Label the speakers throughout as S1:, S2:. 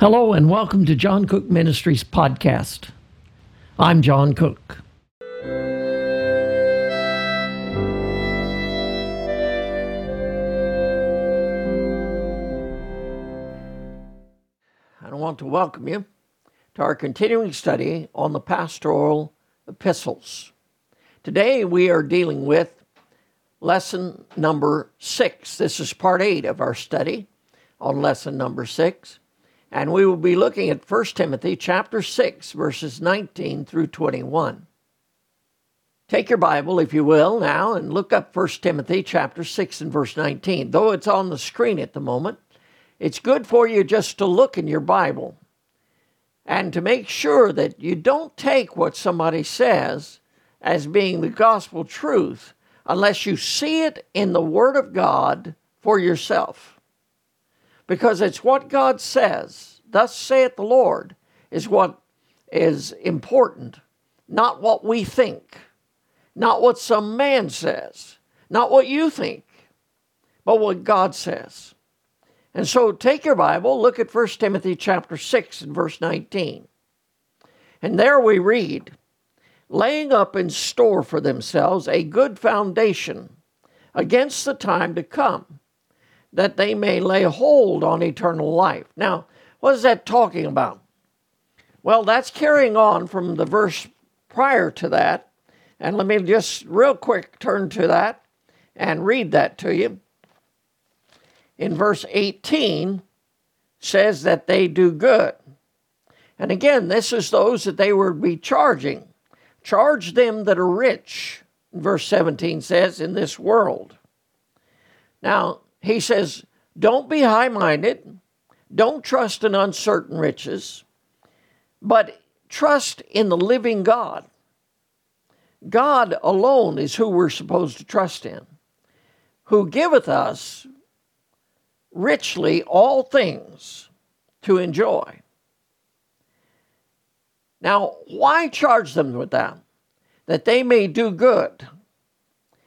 S1: Hello, and welcome to John Cook Ministries podcast. I'm John Cook. I want to welcome you to our continuing study on the pastoral epistles. Today we are dealing with lesson number six. This is part eight of our study on lesson number six. And we will be looking at 1 Timothy chapter 6 verses 19 through 21. Take your Bible if you will now and look up 1 Timothy chapter 6 and verse 19. Though it's on the screen at the moment, it's good for you just to look in your Bible and to make sure that you don't take what somebody says as being the gospel truth unless you see it in the Word of God for yourself. Because it's what God says, thus saith the Lord, is what is important, not what we think, not what some man says, not what you think, but what God says. And so take your Bible, look at 1 Timothy chapter 6 and verse 19. And there we read, laying up in store for themselves a good foundation against the time to come, that they may lay hold on eternal life. Now, what is that talking about? Well, that's carrying on from the verse prior to that. And let me just real quick turn to that and read that to you. In verse 18 says that they do good. And again, this is those that they would be charging Charge them that are rich, verse 17 says, in this world. Now, he says, don't be high minded, don't trust in uncertain riches, but trust in the living God. God alone is who we're supposed to trust in, who giveth us richly all things to enjoy. Now, why charge them with that? That they may do good,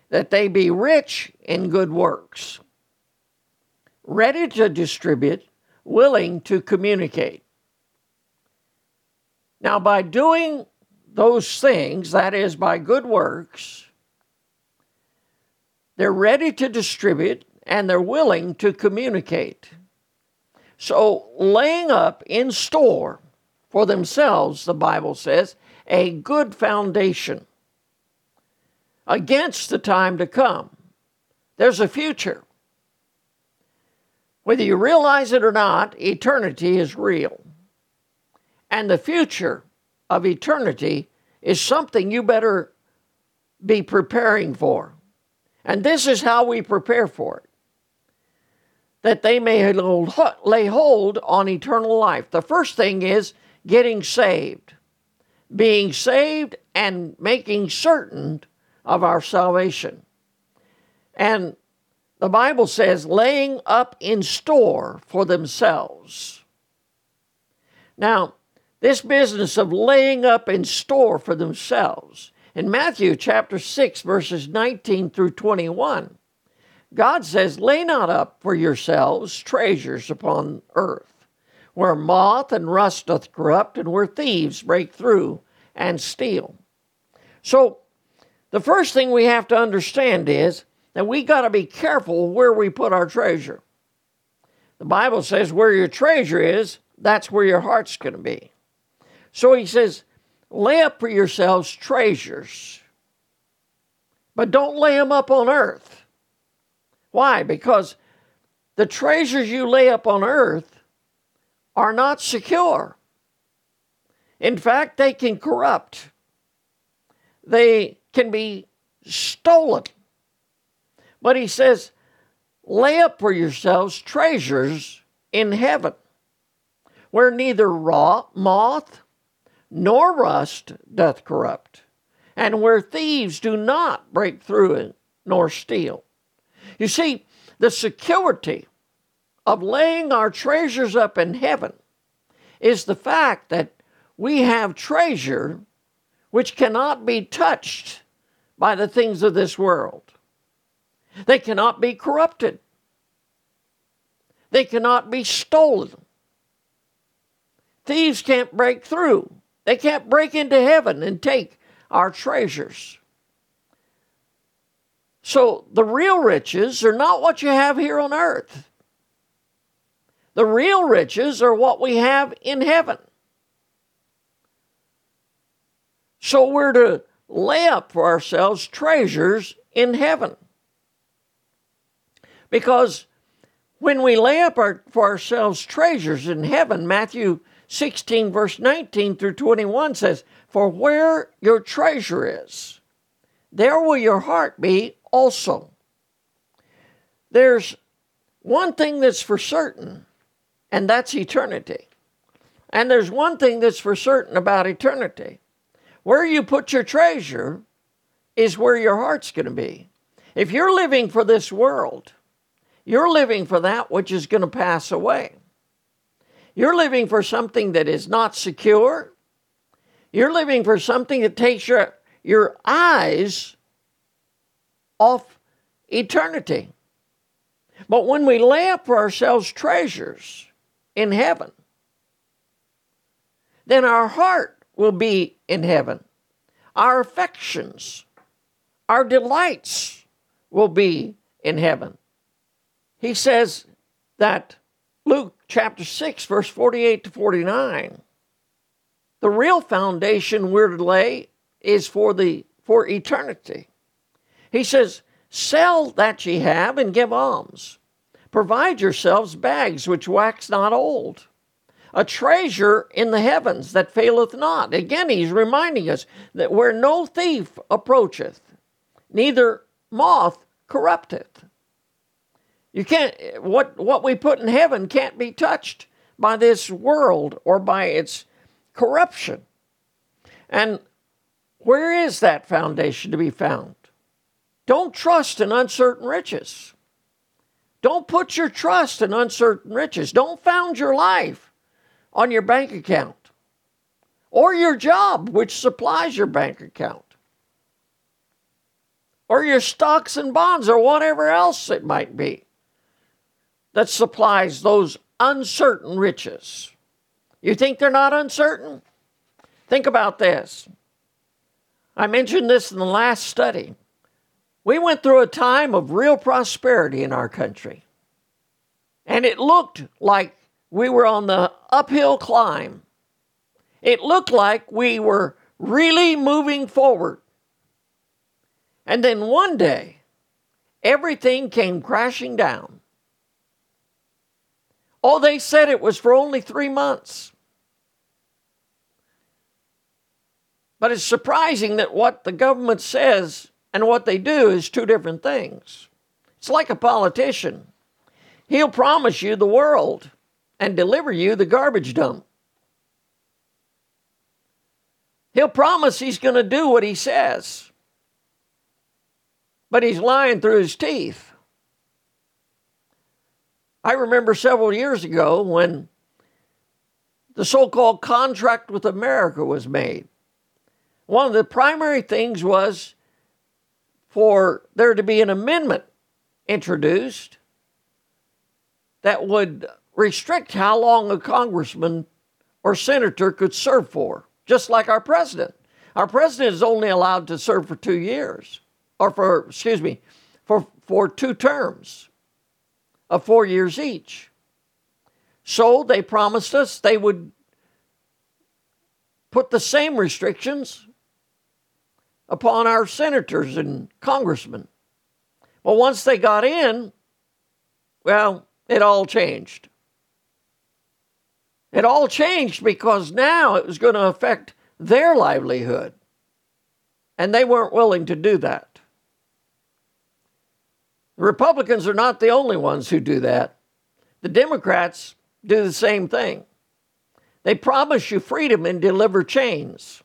S1: that they be rich in good works, ready to distribute, willing to communicate. Now, by doing those things, that is, by good works, they're ready to distribute and they're willing to communicate. So, laying up in store for themselves, the Bible says, a good foundation against the time to come. There's a future. Whether you realize it or not, eternity is real. And the future of eternity is something you better be preparing for. And this is how we prepare for it that they may lay hold on eternal life. The first thing is getting saved, being saved and making certain of our salvation. And the Bible says, laying up in store for themselves. Now, this business of laying up in store for themselves, in Matthew chapter 6, verses 19 through 21, God says, Lay not up for yourselves treasures upon earth where moth and rust doth corrupt, and where thieves break through and steal. So, the first thing we have to understand is that we got to be careful where we put our treasure. The Bible says, where your treasure is, that's where your heart's going to be. So he says, lay up for yourselves treasures, but don't lay them up on earth. Why? Because the treasures you lay up on earth are not secure. In fact, they can corrupt, they can be stolen. But he says, lay up for yourselves treasures in heaven, where neither raw, moth nor rust doth corrupt, and where thieves do not break through it nor steal. You see, the security of laying our treasures up in heaven is the fact that we have treasure which cannot be touched by the things of this world. They cannot be corrupted. They cannot be stolen. thieves can't break through. They can't break into heaven and take our treasures. So the real riches are not what you have here on earth. The real riches are what we have in heaven. So we're to lay up for ourselves treasures in heaven. Because when we lay up our, for ourselves treasures in heaven, Matthew 16, verse 19 through 21 says, For where your treasure is, there will your heart be also. There's one thing that's for certain, and that's eternity. And there's one thing that's for certain about eternity where you put your treasure is where your heart's going to be. If you're living for this world, you're living for that which is going to pass away. You're living for something that is not secure. You're living for something that takes your, your eyes off eternity. But when we lay up for ourselves treasures in heaven, then our heart will be in heaven. Our affections, our delights will be in heaven. He says that Luke chapter 6, verse 48 to 49, the real foundation we're to lay is for the for eternity. He says, Sell that ye have and give alms. Provide yourselves bags which wax not old a treasure in the heavens that faileth not. Again, he's reminding us that where no thief approacheth, neither moth corrupteth. You can't what what we put in heaven can't be touched by this world or by its corruption. And where is that foundation to be found? Don't trust in uncertain riches. Don't put your trust in uncertain riches. Don't found your life on your bank account or your job, which supplies your bank account, or your stocks and bonds, or whatever else it might be that supplies those uncertain riches. You think they're not uncertain? Think about this. I mentioned this in the last study. We went through a time of real prosperity in our country. And it looked like we were on the uphill climb. It looked like we were really moving forward. And then one day, everything came crashing down. Oh, they said it was for only three months. But it's surprising that what the government says and what they do is two different things. It's like a politician. He'll promise you the world, and deliver you the garbage dump. He'll promise he's going to do what he says, but he's lying through his teeth. I remember several years ago when the so called contract with America was made. One of the primary things was for there to be an amendment introduced that would restrict how long a congressman or senator could serve for, just like our president. Our president is only allowed to serve for two years, or for, excuse me, for, for two terms of four years each. So they promised us they would put the same restrictions upon our senators and congressmen. Well, once they got in, well, it all changed. It all changed because now it was going to affect their livelihood. And they weren't willing to do that. The Republicans are not the only ones who do that. The Democrats do the same thing. They promise you freedom and deliver chains.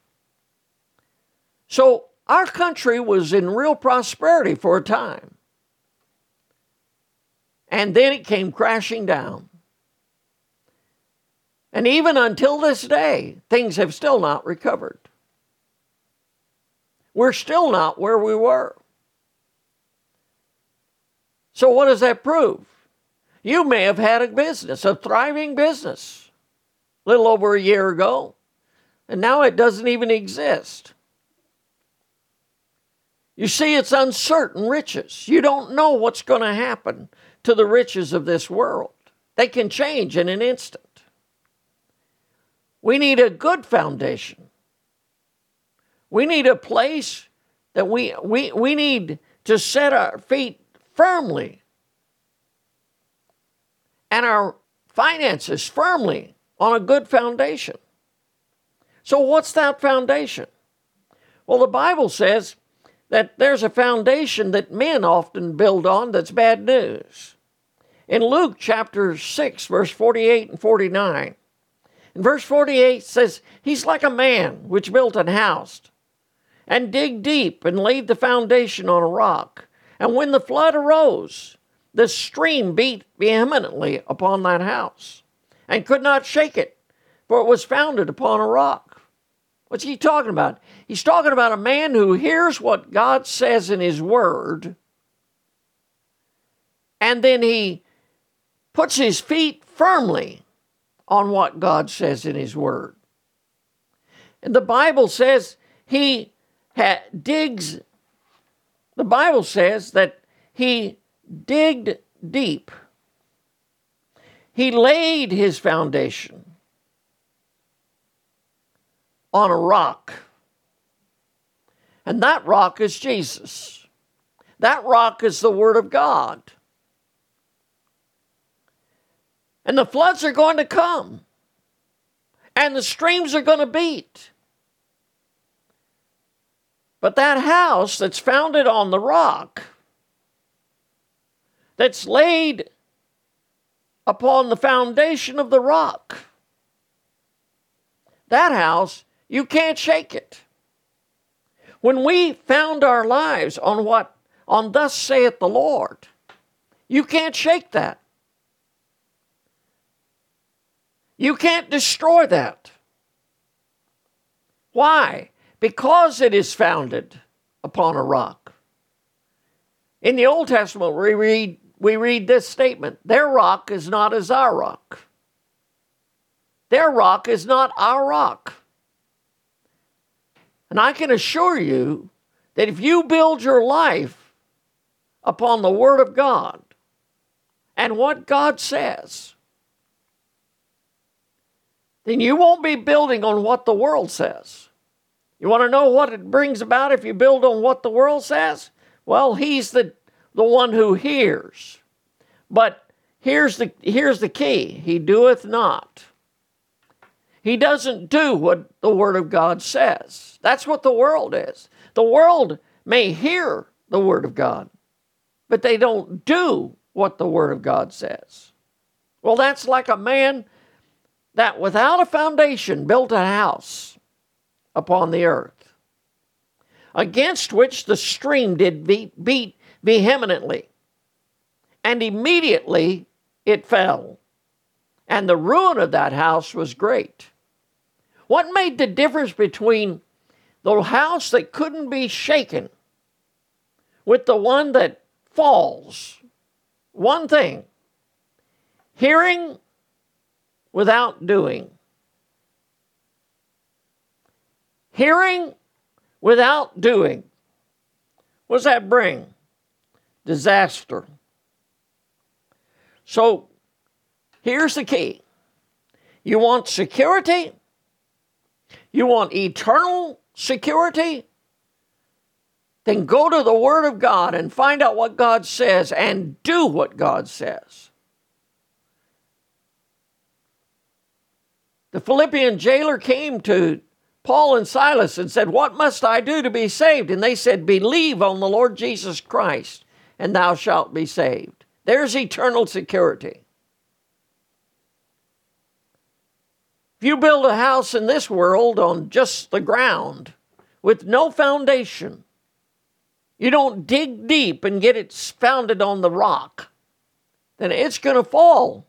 S1: So our country was in real prosperity for a time. And then it came crashing down. And even until this day, things have still not recovered. We're still not where we were. So, what does that prove? You may have had a business, a thriving business, a little over a year ago, and now it doesn't even exist. You see, it's uncertain riches. You don't know what's going to happen to the riches of this world, they can change in an instant. We need a good foundation. We need a place that we, we, we need to set our feet firmly and our finances firmly on a good foundation. So, what's that foundation? Well, the Bible says that there's a foundation that men often build on that's bad news. In Luke chapter 6, verse 48 and 49, in verse 48 says, He's like a man which built an house and dig deep and laid the foundation on a rock. And when the flood arose, the stream beat vehemently upon that house and could not shake it, for it was founded upon a rock. What's he talking about? He's talking about a man who hears what God says in his word, and then he puts his feet firmly on what God says in his word. And the Bible says he ha- digs, the Bible says that he digged deep. He laid his foundation on a rock. And that rock is Jesus. That rock is the Word of God. And the floods are going to come. And the streams are going to beat. But that house that's founded on the rock, that's laid upon the foundation of the rock, that house, you can't shake it. When we found our lives on what, on thus saith the Lord, you can't shake that. You can't destroy that. Why? Because it is founded upon a rock. In the Old Testament, we read, we read this statement Their rock is not as our rock. Their rock is not our rock. And I can assure you that if you build your life upon the Word of God and what God says, then you won't be building on what the world says. You want to know what it brings about if you build on what the world says? Well, he's the, the one who hears. But here's the, here's the key He doeth not. He doesn't do what the Word of God says. That's what the world is. The world may hear the Word of God, but they don't do what the Word of God says. Well, that's like a man that without a foundation built a house upon the earth, against which the stream did beat, beat vehemently, and immediately it fell, and the ruin of that house was great. What made the difference between the house that couldn't be shaken with the one that falls? One thing hearing without doing. Hearing without doing. What does that bring? Disaster. So here's the key you want security, you want eternal security, then go to the Word of God and find out what God says and do what God says. The Philippian jailer came to Paul and Silas and said, What must I do to be saved? And they said, Believe on the Lord Jesus Christ, and thou shalt be saved. There's eternal security. If you build a house in this world on just the ground with no foundation, you don't dig deep and get it founded on the rock, then it's going to fall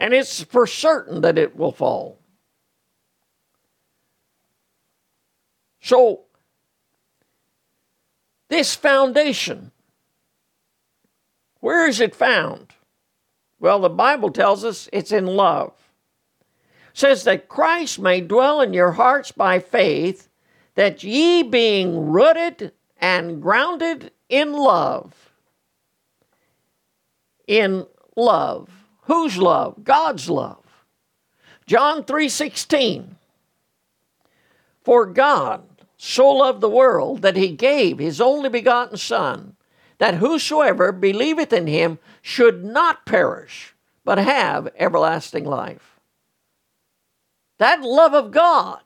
S1: and it's for certain that it will fall. So, this foundation, where is it found? Well, the Bible tells us it's in love. It says that Christ may dwell in your hearts by faith, that ye being rooted and grounded in love. In love. Whose love? God's love. John 3:16 For God so loved the world that he gave his only begotten son that whosoever believeth in him should not perish but have everlasting life. That love of God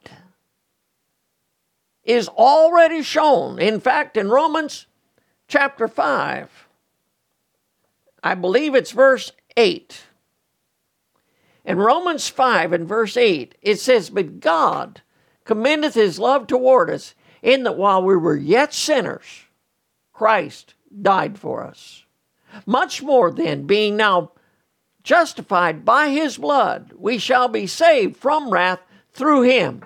S1: is already shown. In fact, in Romans chapter 5, I believe it's verse 8. In Romans 5 and verse 8, it says, But God commendeth his love toward us, in that while we were yet sinners, Christ died for us. Much more then, being now justified by his blood, we shall be saved from wrath through him.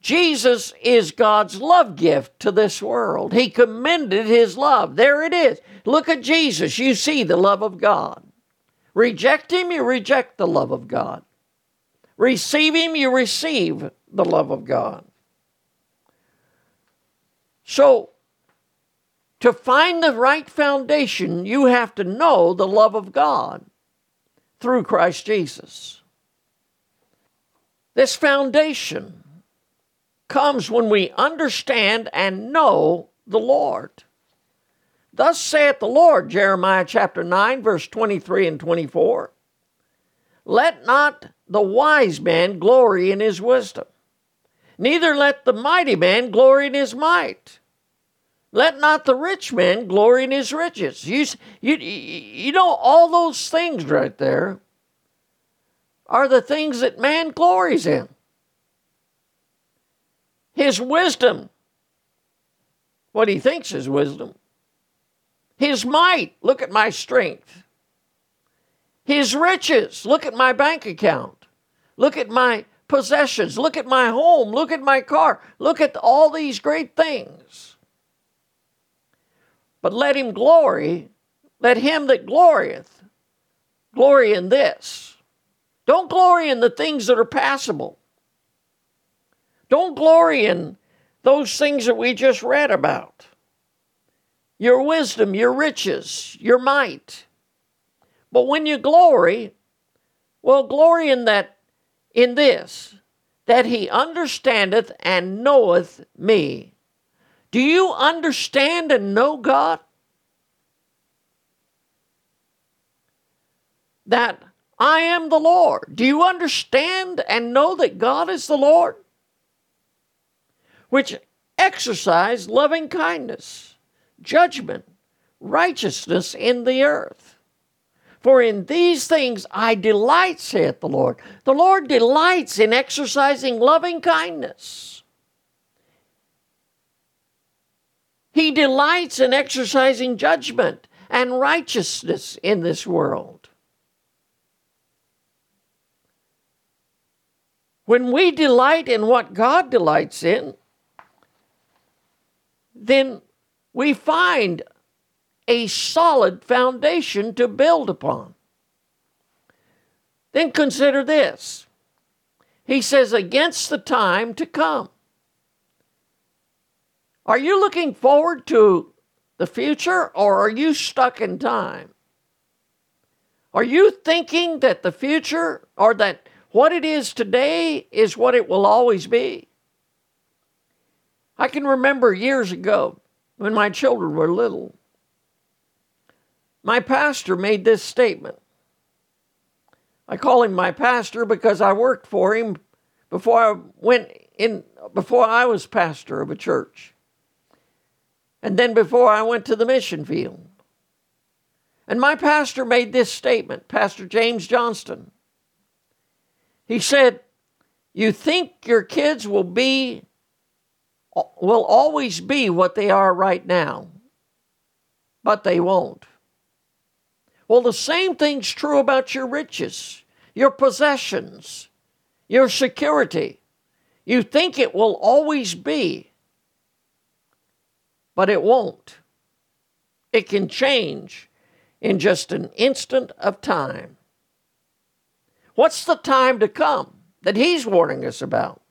S1: Jesus is God's love gift to this world. He commended his love. There it is. Look at Jesus. You see the love of God. Reject him, you reject the love of God. Receive him, you receive the love of God. So, to find the right foundation, you have to know the love of God through Christ Jesus. This foundation comes when we understand and know the Lord. Thus saith the Lord, Jeremiah chapter 9, verse 23 and 24. Let not the wise man glory in his wisdom, neither let the mighty man glory in his might. Let not the rich man glory in his riches. You, you, you know, all those things right there are the things that man glories in. His wisdom, what he thinks is wisdom, his might, look at my strength, his riches, look at my bank account, look at my possessions, look at my home, look at my car, look at all these great things. But let him glory, let him that glorieth glory in this. Don't glory in the things that are passable. Don't glory in those things that we just read about your wisdom, your riches, your might. But when you glory, well, glory in that, in this, that he understandeth and knoweth me. Do you understand and know God? That I am the Lord. Do you understand and know that God is the Lord? which exercise loving kindness, judgment, righteousness in the earth. For in these things I delight, saith the Lord. The Lord delights in exercising loving kindness. He delights in exercising judgment and righteousness in this world. When we delight in what God delights in, then we find a solid foundation to build upon. Then consider this. He says, against the time to come. Are you looking forward to the future or are you stuck in time? Are you thinking that the future or that what it is today is what it will always be? I can remember years ago when my children were little, my pastor made this statement. I call him my pastor because I worked for him before I went in before I was pastor of a church. And then before I went to the mission field. And my pastor made this statement, Pastor James Johnston. He said, You think your kids will be will always be what they are right now, but they won't. Well, the same thing's true about your riches, your possessions, your security. You think it will always be, but it won't. It can change in just an instant of time. What's the time to come that he's warning us about?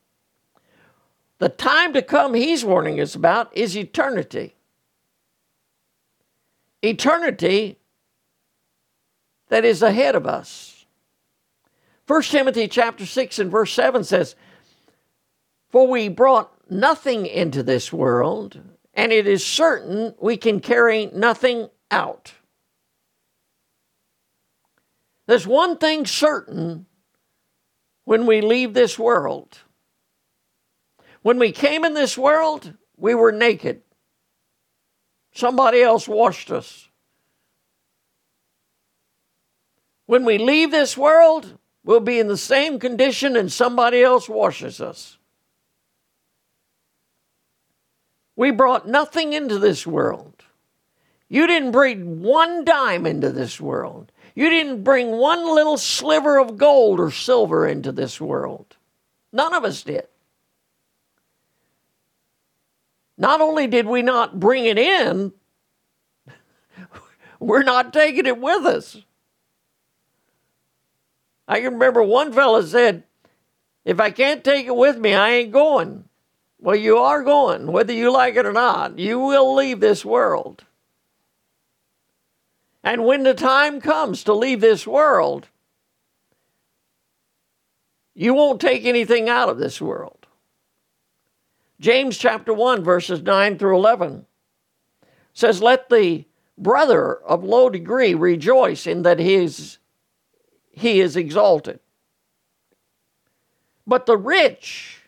S1: The time to come he's warning us about is eternity. Eternity that is ahead of us. 1 Timothy chapter 6 and verse 7 says, For we brought nothing into this world, and it is certain we can carry nothing out. There's one thing certain when we leave this world. When we came in this world, we were naked. Somebody else washed us. When we leave this world, we'll be in the same condition and somebody else washes us. We brought nothing into this world. You didn't bring one dime into this world. You didn't bring one little sliver of gold or silver into this world. None of us did. Not only did we not bring it in, we're not taking it with us. I can remember one fella said, If I can't take it with me, I ain't going. Well, you are going, whether you like it or not. You will leave this world. And when the time comes to leave this world, you won't take anything out of this world. James chapter 1, verses 9 through 11 says, Let the brother of low degree rejoice in that he is he is exalted. But the rich,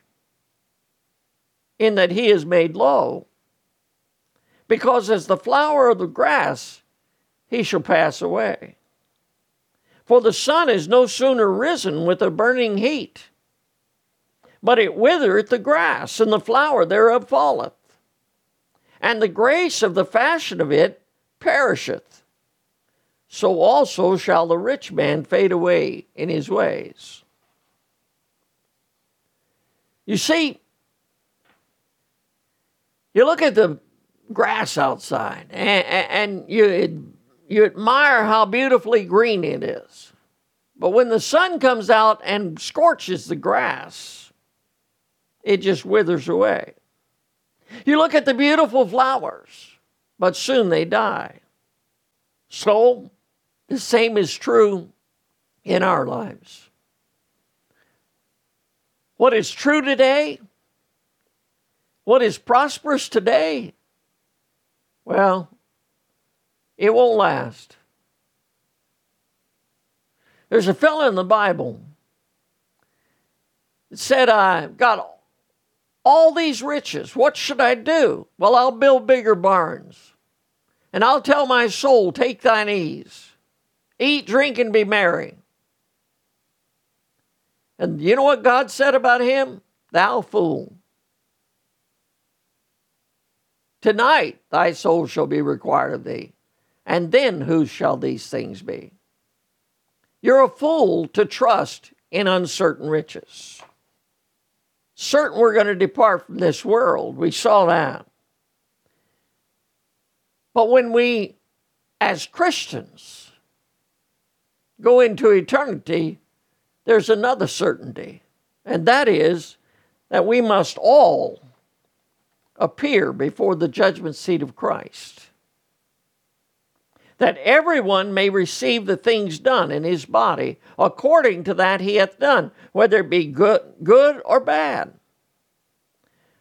S1: in that he is made low, because as the flower of the grass, he shall pass away. For the sun is no sooner risen with a burning heat, but it withereth the grass, and the flower thereof falleth, and the grace of the fashion of it perisheth so also shall the rich man fade away in his ways. You see, you look at the grass outside and, and you, you admire how beautifully green it is. But when the sun comes out and scorches the grass, it just withers away. You look at the beautiful flowers, but soon they die. So, the same is true in our lives. What is true today, what is prosperous today, well, it won't last. There's a fellow in the Bible that said, I've got all these riches. What should I do? Well, I'll build bigger barns. And I'll tell my soul, take thine ease. Eat, drink, and be merry. And you know what God said about him? Thou fool. Tonight thy soul shall be required of thee, and then whose shall these things be? You're a fool to trust in uncertain riches. Certain we're going to depart from this world. We saw that. But when we, as Christians, go into eternity, there's another certainty, and that is that we must all appear before the judgment seat of Christ. That everyone may receive the things done in his body according to that he hath done, whether it be good, good or bad.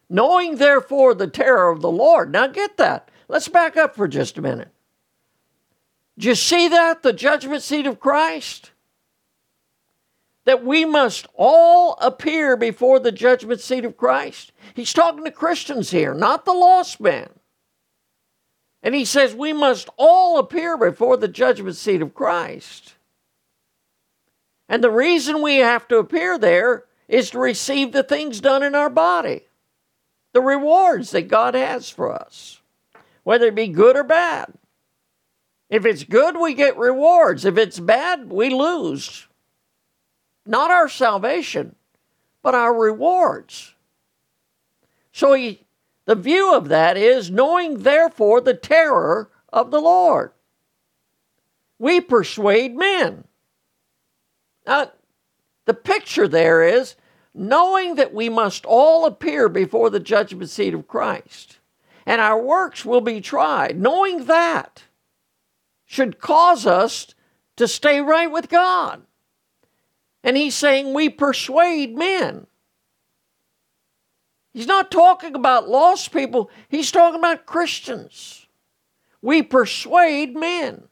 S1: Knowing therefore the terror of the Lord. Now get that. Let's back up for just a minute. Do you see that? The judgment seat of Christ? That we must all appear before the judgment seat of Christ. He's talking to Christians here, not the lost man. And he says we must all appear before the judgment seat of Christ. And the reason we have to appear there is to receive the things done in our body, the rewards that God has for us, whether it be good or bad. If it's good, we get rewards. If it's bad, we lose. Not our salvation, but our rewards. So he, the view of that is knowing, therefore, the terror of the Lord. We persuade men. Now, picture there is knowing that we must all appear before the judgment seat of Christ and our works will be tried. Knowing that should cause us to stay right with God. And he's saying we persuade men. He's not talking about lost people, he's talking about Christians. We persuade men.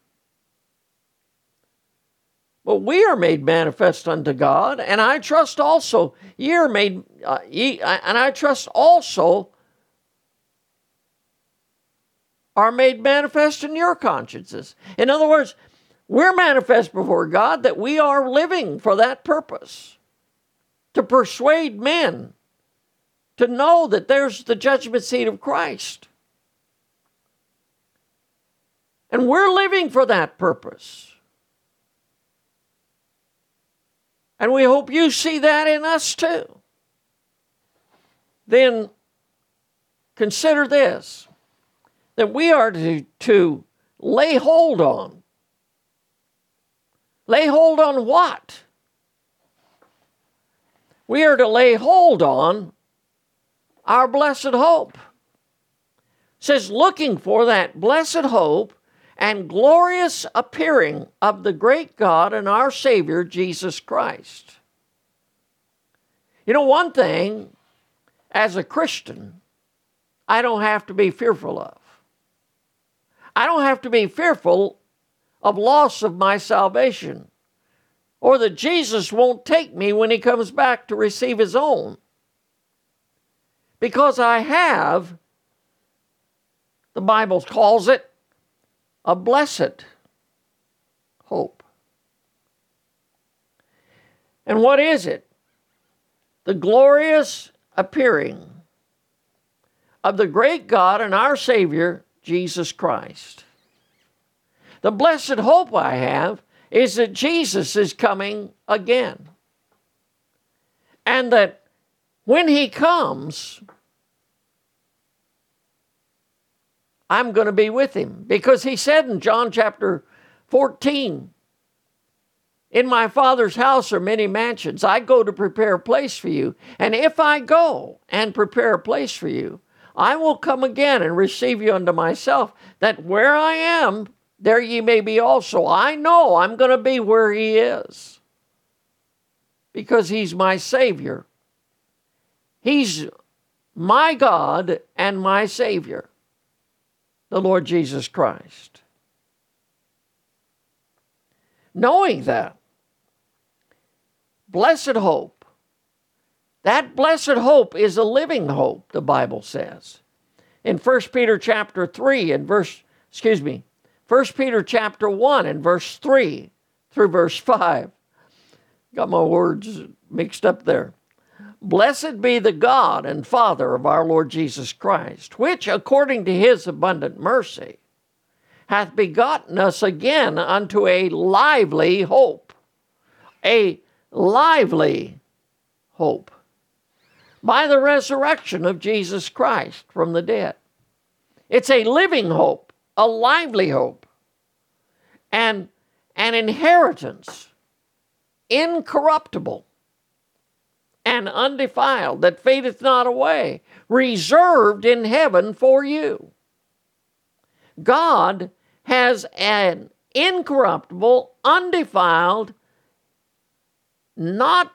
S1: But we are made manifest unto God, and I trust also ye are made, uh, ye, and I trust also are made manifest in your consciences. In other words, we're manifest before God that we are living for that purpose to persuade men to know that there's the judgment seat of Christ. And we're living for that purpose. And we hope you see that in us too. Then consider this that we are to, to lay hold on. Lay hold on what? We are to lay hold on our blessed hope. It says, looking for that blessed hope and glorious appearing of the great God and our Savior, Jesus Christ. You know, one thing as a Christian, I don't have to be fearful of. I don't have to be fearful of loss of my salvation or that Jesus won't take me when he comes back to receive his own because I have, the Bible calls it, a blessed hope. And what is it? The glorious appearing of the great God and our Savior, Jesus Christ. The blessed hope I have is that Jesus is coming again. And that when he comes, I'm going to be with him. Because he said in John chapter 14, In my Father's house are many mansions. I go to prepare a place for you. And if I go and prepare a place for you, I will come again and receive you unto myself, that where I am, there ye may be also. I know I'm going to be where he is because he's my Savior. He's my God and my Savior, the Lord Jesus Christ. Knowing that, blessed hope, that blessed hope is a living hope, the Bible says. In 1 Peter chapter 3 and verse, excuse me, 1 Peter chapter 1 and verse 3 through verse 5. Got my words mixed up there. Blessed be the God and Father of our Lord Jesus Christ, which, according to his abundant mercy, hath begotten us again unto a lively hope. A lively hope. By the resurrection of Jesus Christ from the dead. It's a living hope, a lively hope, and an inheritance, incorruptible and undefiled, that fadeth not away, reserved in heaven for you. God has an incorruptible, undefiled, not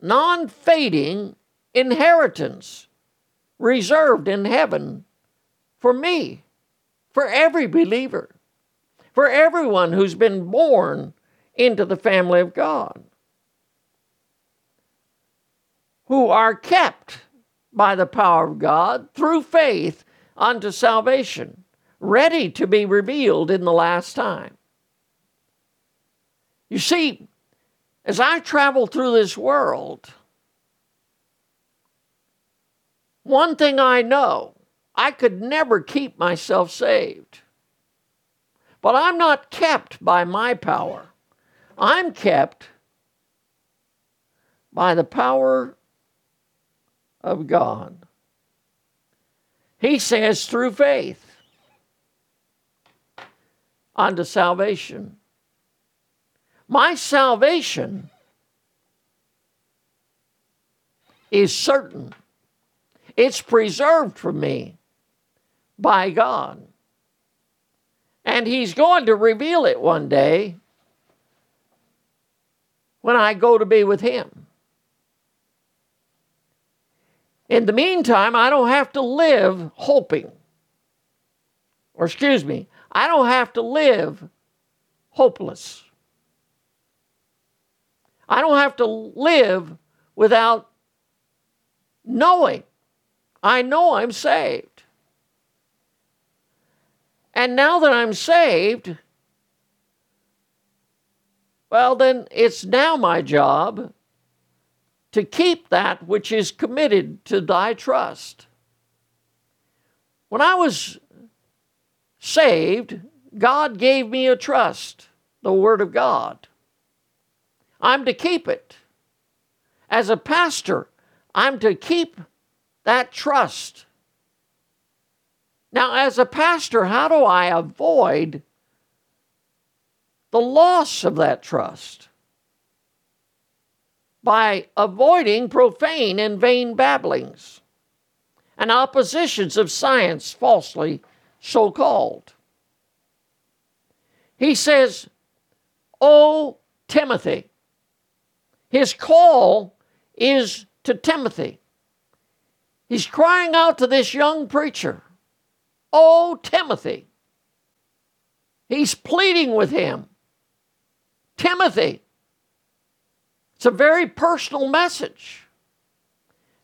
S1: non fading inheritance reserved in heaven for me, for every believer, for everyone who's been born into the family of God who are kept by the power of God through faith unto salvation, ready to be revealed in the last time. You see, as I travel through this world, one thing I know I could never keep myself saved. But I'm not kept by my power. I'm kept by the power of God. He says through faith unto salvation. My salvation is certain. It's preserved for me by God. And He's going to reveal it one day when I go to be with Him. In the meantime, I don't have to live hoping. Or, excuse me, I don't have to live hopeless. I don't have to live without knowing. I know I'm saved. And now that I'm saved, well, then it's now my job to keep that which is committed to thy trust. When I was saved, God gave me a trust, the Word of God. I'm to keep it. As a pastor, I'm to keep that trust. Now, as a pastor, how do I avoid the loss of that trust? by avoiding profane and vain babblings and oppositions of science falsely so called. He says, O Timothy, his call is to Timothy. He's crying out to this young preacher, Oh, Timothy. He's pleading with him. Timothy, it's a very personal message.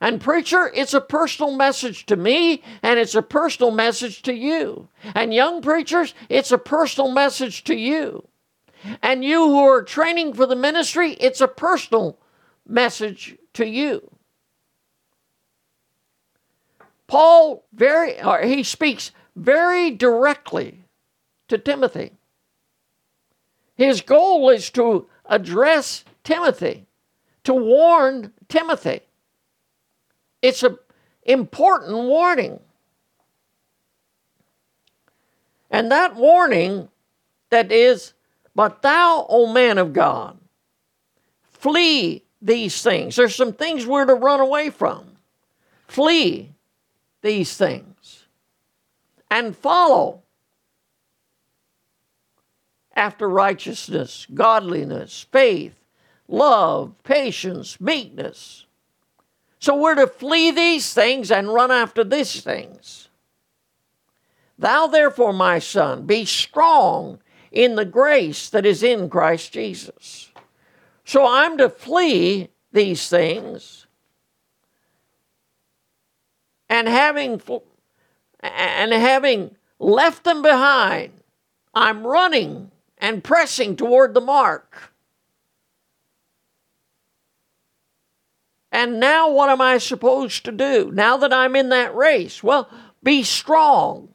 S1: And, preacher, it's a personal message to me, and it's a personal message to you. And, young preachers, it's a personal message to you. And, you who are training for the ministry, it's a personal message to you. Paul very he speaks very directly to Timothy. His goal is to address Timothy, to warn Timothy. It's an important warning. And that warning that is, but thou, O man of God, flee these things. There's some things we're to run away from. Flee these things and follow after righteousness, godliness, faith, love, patience, meekness. So we're to flee these things and run after these things. Thou therefore, my son, be strong in the grace that is in Christ Jesus. So I'm to flee these things and having and having left them behind, I'm running and pressing toward the mark And now what am I supposed to do? Now that I'm in that race? Well, be strong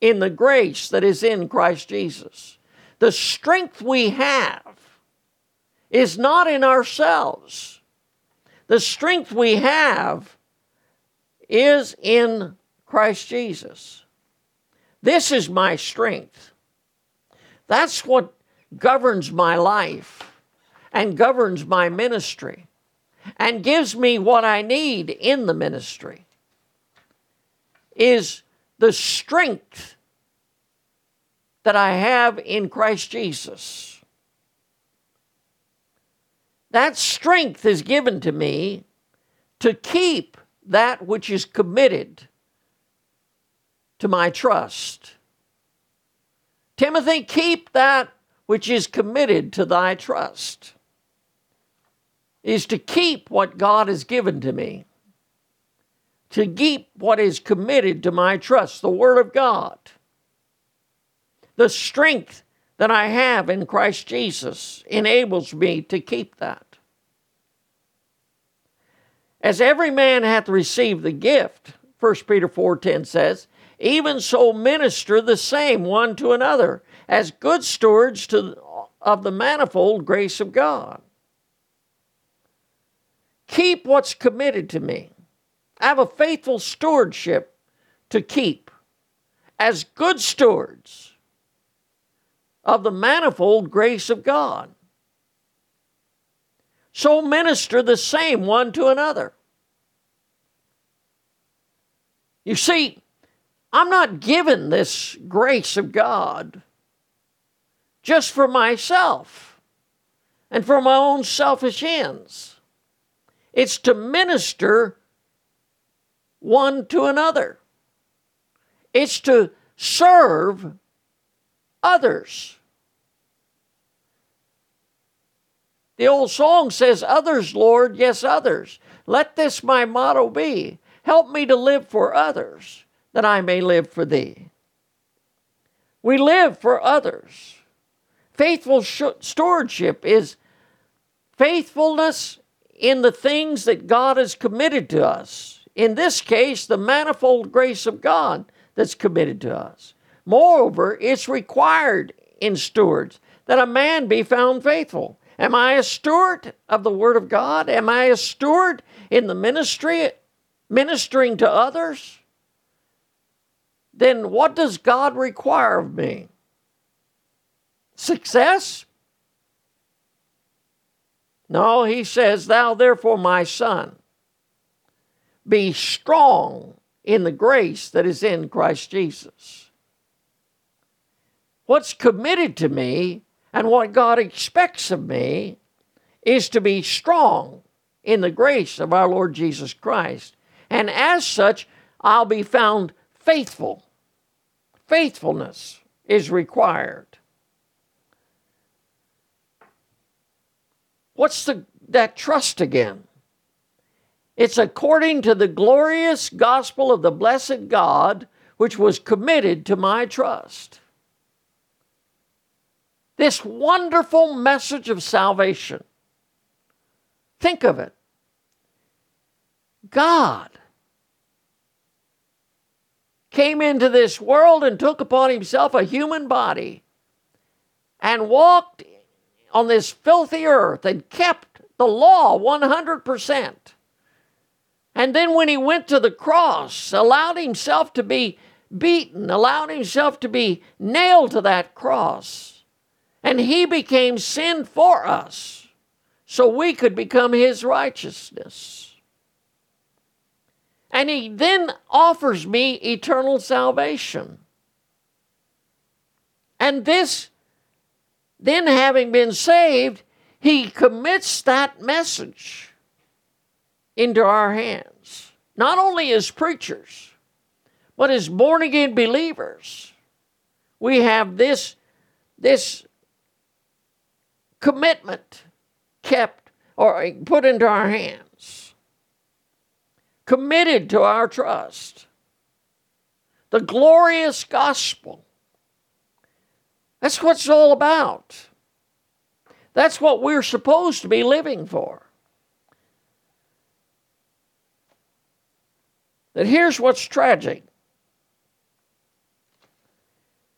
S1: in the grace that is in Christ Jesus. The strength we have is not in ourselves. The strength we have is in Christ Jesus. This is my strength. That's what governs my life and governs my ministry and gives me what I need in the ministry is the strength that I have in Christ Jesus. That strength is given to me to keep that which is committed to my trust. Timothy, keep that which is committed to thy trust is to keep what God has given to me, to keep what is committed to my trust, the Word of God, the strength that I have in Christ Jesus enables me to keep that. As every man hath received the gift, 1 Peter 4:10 says, even so minister the same one to another as good stewards to, of the manifold grace of God. Keep what's committed to me. I have a faithful stewardship to keep as good stewards of the manifold grace of God. so minister the same one to another. You see, I'm not given this grace of God just for myself and for my own selfish ends. It's to minister one to another, it's to serve others. The old song says, Others, Lord, yes, others. Let this my motto be. Help me to live for others, that I may live for thee. We live for others. Faithful stewardship is faithfulness in the things that God has committed to us. In this case, the manifold grace of God that's committed to us. Moreover, it's required in stewards that a man be found faithful. Am I a steward of the Word of God? Am I a steward in the ministry, ministering to others? Then what does God require of me? Success? No, he says, Thou therefore, my son, be strong in the grace that is in Christ Jesus. What's committed to me and what God expects of me is to be strong in the grace of our Lord Jesus Christ. And as such, I'll be found faithful. Faithfulness is required. What's the, that trust again? It's according to the glorious gospel of the blessed God, which was committed to my trust. This wonderful message of salvation. Think of it. God came into this world and took upon himself a human body and walked on this filthy earth and kept the law 100%. And then when he went to the cross, allowed himself to be beaten, allowed himself to be nailed to that cross. And he became sin for us so we could become his righteousness. And he then offers me eternal salvation. And this then, having been saved, he commits that message into our hands, not only as preachers, but as born again believers. We have this, this commitment kept or put into our hands, committed to our trust. The glorious gospel that's what it's all about. That's what we're supposed to be living for. That here's what's tragic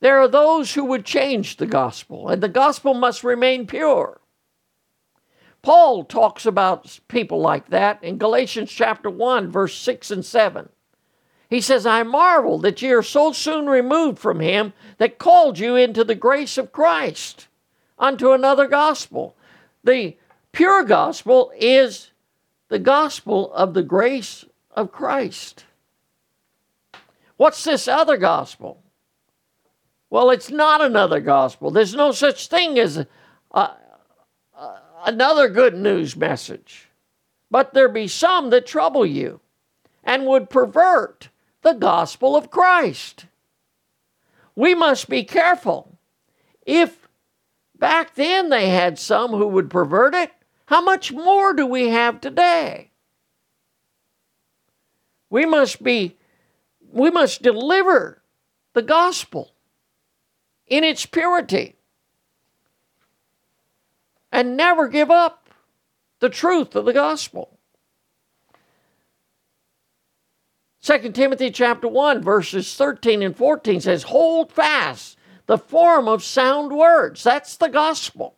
S1: there are those who would change the gospel, and the gospel must remain pure. Paul talks about people like that in Galatians chapter 1, verse 6 and 7. He says, I marvel that ye are so soon removed from him that called you into the grace of Christ unto another gospel. The pure gospel is the gospel of the grace of Christ. What's this other gospel? Well, it's not another gospel. There's no such thing as a, a, another good news message. But there be some that trouble you and would pervert the gospel of Christ. We must be careful. If back then they had some who would pervert it, how much more do we have today? We must be we must deliver the gospel in its purity and never give up the truth of the gospel. 2 Timothy chapter 1 verses 13 and 14 says, "Hold fast the form of sound words." That's the gospel,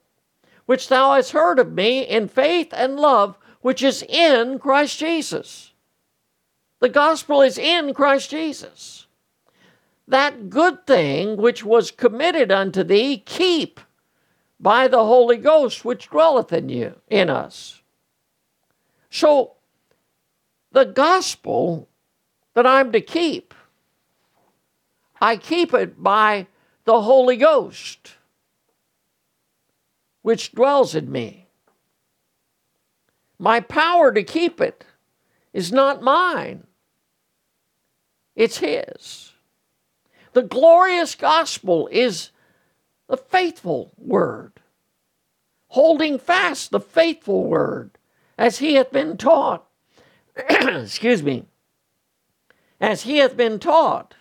S1: which thou hast heard of me in faith and love which is in Christ Jesus. The gospel is in Christ Jesus. That good thing which was committed unto thee, keep by the Holy Ghost which dwelleth in you, in us. So, the gospel that I'm to keep, I keep it by the Holy Ghost, which dwells in me. My power to keep it is not mine, it's His. The glorious gospel is the faithful word, holding fast the faithful word as he hath been taught. Excuse me. As he hath been taught,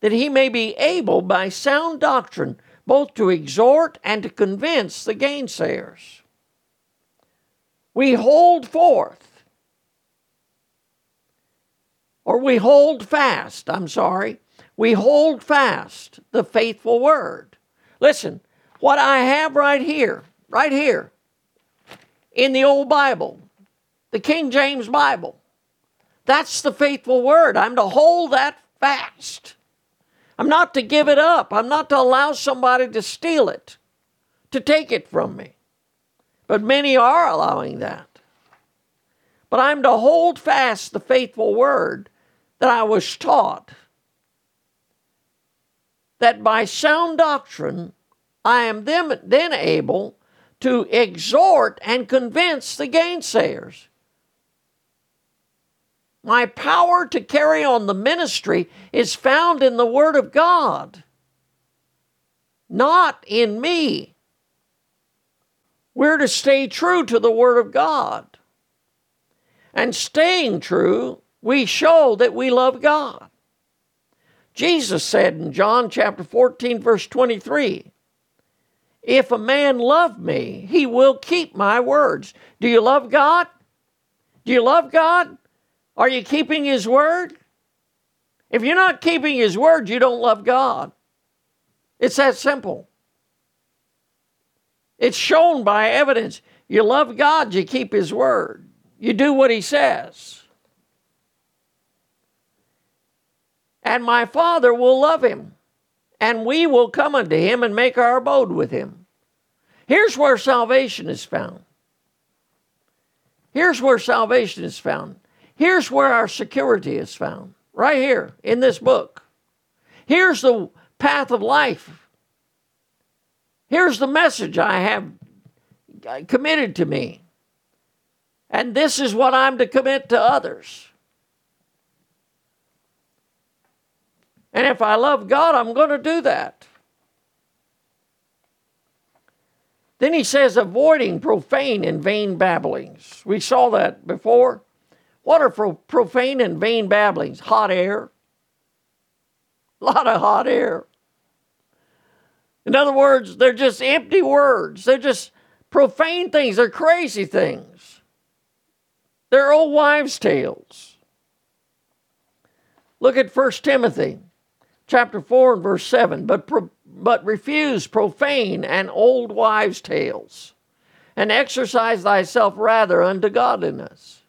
S1: that he may be able by sound doctrine both to exhort and to convince the gainsayers. We hold forth, or we hold fast, I'm sorry, we hold fast the faithful word. Listen, what I have right here, right here, in the old Bible, the King James Bible, that's the faithful word. I'm to hold that fast. I'm not to give it up. I'm not to allow somebody to steal it, to take it from me. But many are allowing that. But I'm to hold fast the faithful word that I was taught that by sound doctrine I am then, then able to exhort and convince the gainsayers. My power to carry on the ministry is found in the Word of God, not in me. We're to stay true to the Word of God. And staying true, we show that we love God. Jesus said in John chapter 14, verse 23, If a man love me, he will keep my words. Do you love God? Do you love God? Are you keeping his word? If you're not keeping his word, you don't love God. It's that simple. It's shown by evidence. You love God, you keep his word. You do what he says. And my Father will love him, and we will come unto him and make our abode with him. Here's where salvation is found. Here's where salvation is found. Here's where our security is found. Right here in this book. Here's the path of life. Here's the message I have uh, committed to me. And this is what I'm to commit to others. And if I love God, I'm going to do that. Then he says, avoiding profane and vain babblings. We saw that before. What are profane and vain babblings? Hot air. A lot of hot air. In other words, they're just empty words. They're just profane things. They're crazy things. They're old wives' tales. Look at 1 Timothy chapter 4 and verse 7 but, pro, but refuse profane and old wives' tales, and exercise thyself rather unto godliness.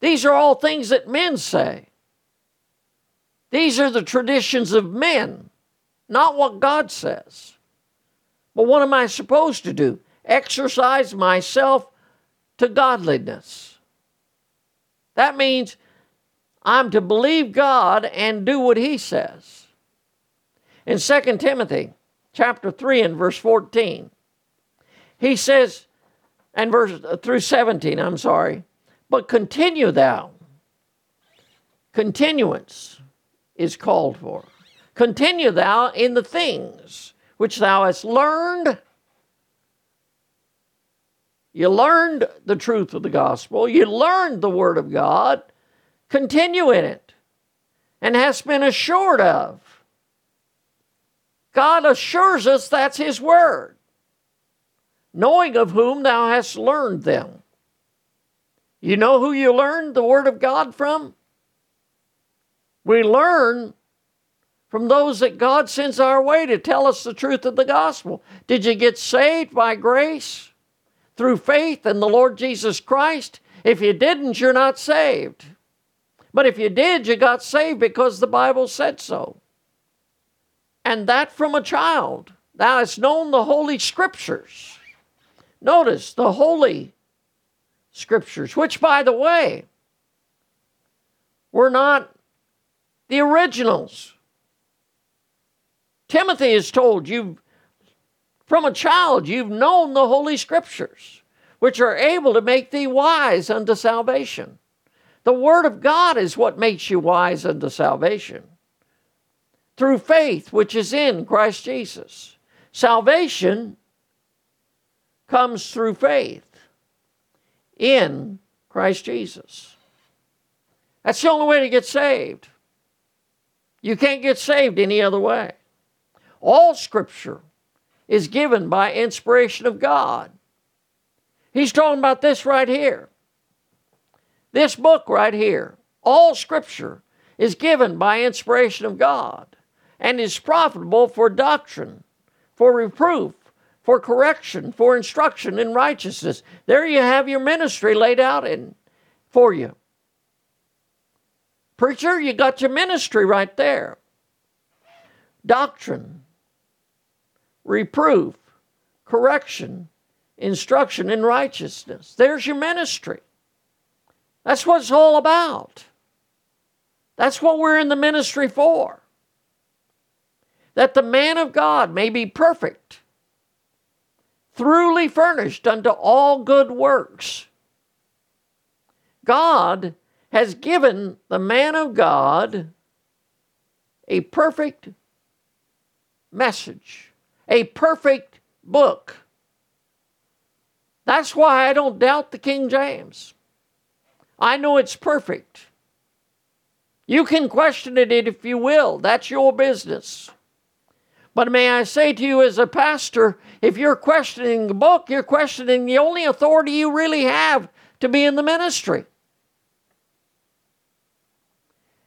S1: These are all things that men say. These are the traditions of men, not what God says. But what am I supposed to do? Exercise myself to godliness. That means I'm to believe God and do what he says. In 2 Timothy chapter 3 and verse 14, he says, and verse uh, through 17, I'm sorry, but continue thou. Continuance is called for. Continue thou in the things which thou hast learned. You learned the truth of the gospel. You learned the word of God continue in it and hast been assured of. God assures us that's His word, knowing of whom thou hast learned them. You know who you learned the word of God from? We learn from those that God sends our way to tell us the truth of the gospel. Did you get saved by grace through faith in the Lord Jesus Christ? If you didn't, you're not saved. But if you did, you got saved because the Bible said so. And that from a child. Thou hast known the Holy Scriptures. Notice the Holy scriptures, which, by the way, were not the originals. Timothy is told you from a child you've known the holy scriptures, which are able to make thee wise unto salvation. The word of God is what makes you wise unto salvation. Through faith which is in Christ Jesus. Salvation comes through faith in Christ Jesus. That's the only way to get saved. You can't get saved any other way. All Scripture is given by inspiration of God. He's talking about this right here. This book right here. All Scripture is given by inspiration of God and is profitable for doctrine, for reproof, for correction, for instruction in righteousness. There you have your ministry laid out in for you. Preacher, you got your ministry right there. Doctrine, reproof, correction, instruction in righteousness. There's your ministry. That's what it's all about. That's what we're in the ministry for. That the man of God may be perfect, thoroughly furnished unto all good works. God has given the man of God a perfect message, a perfect book. That's why I don't doubt the King James. I know it's perfect. You can question it if you will, that's your business. But may I say to you, as a pastor, if you're questioning the book, you're questioning the only authority you really have to be in the ministry.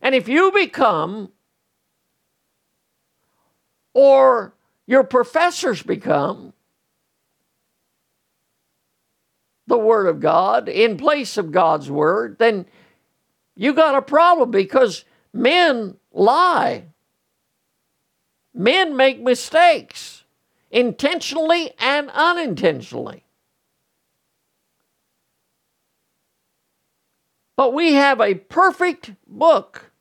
S1: And if you become, or your professors become, the Word of God in place of God's Word, then you got a problem because men lie. Men make mistakes intentionally and unintentionally. But we have a perfect book,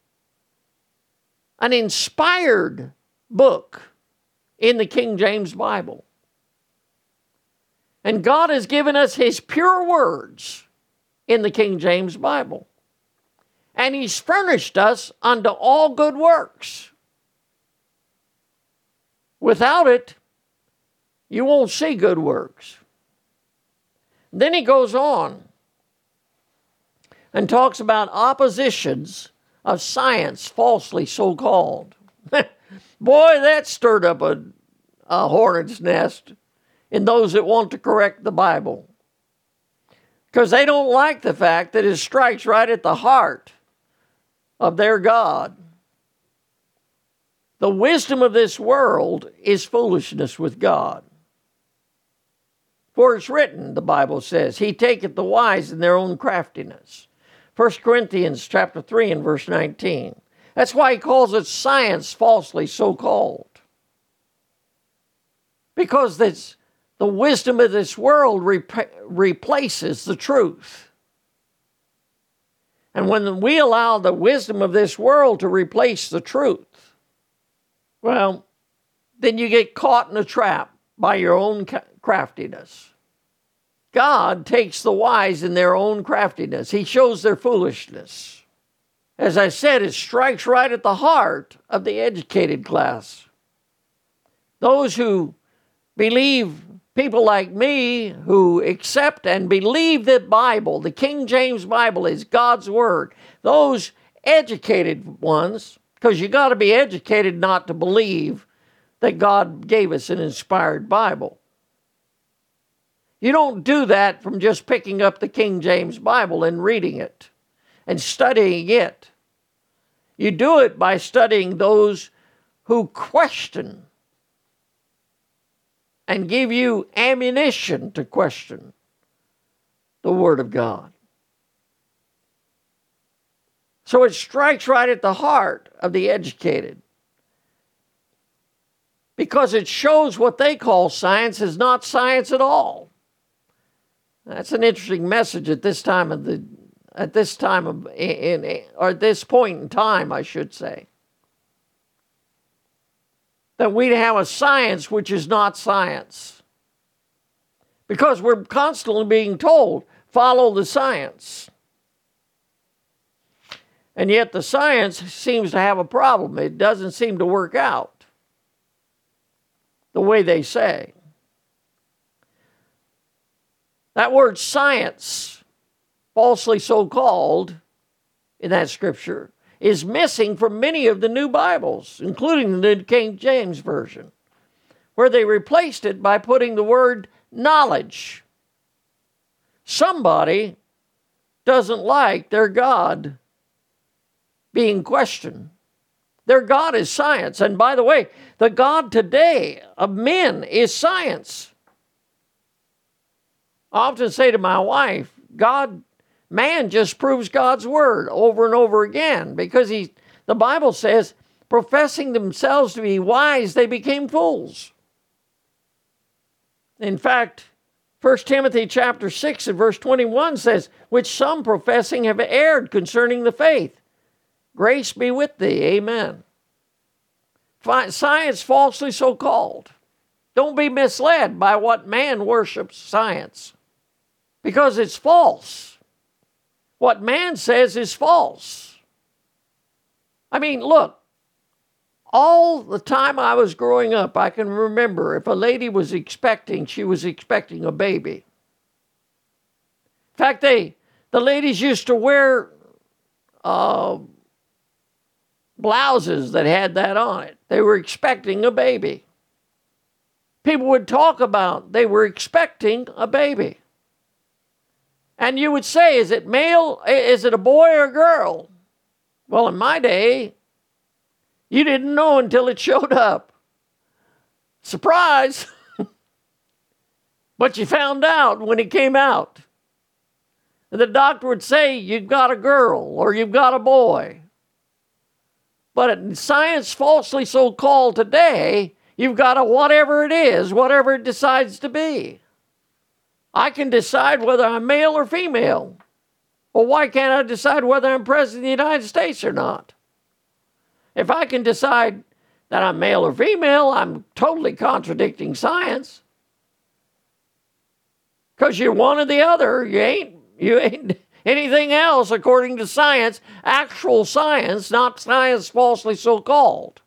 S1: an inspired book in the King James Bible. And God has given us His pure words in the King James Bible. And He's furnished us unto all good works. Without it, you won't see good works. Then he goes on and talks about oppositions of science, falsely so called. Boy, that stirred up a, a hornet's nest in those that want to correct the Bible. Because they don't like the fact that it strikes right at the heart of their God. The wisdom of this world is foolishness with God. For it's written, the Bible says, He taketh the wise in their own craftiness. 1 Corinthians chapter 3 and verse 19. That's why he calls it science falsely so called. Because this, the wisdom of this world rep- replaces the truth. And when we allow the wisdom of this world to replace the truth, well, then you get caught in a trap by your own craftiness. God takes the wise in their own craftiness, He shows their foolishness. As I said, it strikes right at the heart of the educated class. Those who believe, people like me, who accept and believe the Bible, the King James Bible, is God's Word, those educated ones because you got to be educated not to believe that God gave us an inspired Bible. You don't do that from just picking up the King James Bible and reading it and studying it. You do it by studying those who question and give you ammunition to question the Word of God. So it strikes right at the heart of the educated because it shows what they call science is not science at all. That's an interesting message at this time of the at this time of in, or at this point in time, I should say. That we have a science which is not science. Because we're constantly being told, follow the science. And yet the science seems to have a problem. It doesn't seem to work out the way they say. That word science, falsely so called in that scripture, is missing from many of the new Bibles, including the New King James Version, where they replaced it by putting the word knowledge. Somebody doesn't like their God being questioned. Their God is science. And by the way, the God today of men is science. I often say to my wife, God, man just proves God's word over and over again because he, the Bible says, professing themselves to be wise, they became fools. In fact, 1 Timothy chapter 6 and verse 21 says, which some professing have erred concerning the faith. Grace be with thee. Amen. Science falsely so called. Don't be misled by what man worships science because it's false. What man says is false. I mean, look, all the time I was growing up, I can remember if a lady was expecting, she was expecting a baby. In fact, they the ladies used to wear uh, blouses that had that on it. They were expecting a baby. People would talk about they were expecting a baby. And you would say, is it male? Is it a boy or a girl? Well, in my day, you didn't know until it showed up. Surprise! but you found out when it came out. And The doctor would say, You've got a girl or you've got a boy. But in science, falsely so called today, you've got a whatever it is, whatever it decides to be. I can decide whether I'm male or female. Well, why can't I decide whether I'm president of the United States or not? If I can decide that I'm male or female, I'm totally contradicting science. Because you're one or the other. You ain't you ain't anything else according to science, actual science, not science falsely so called.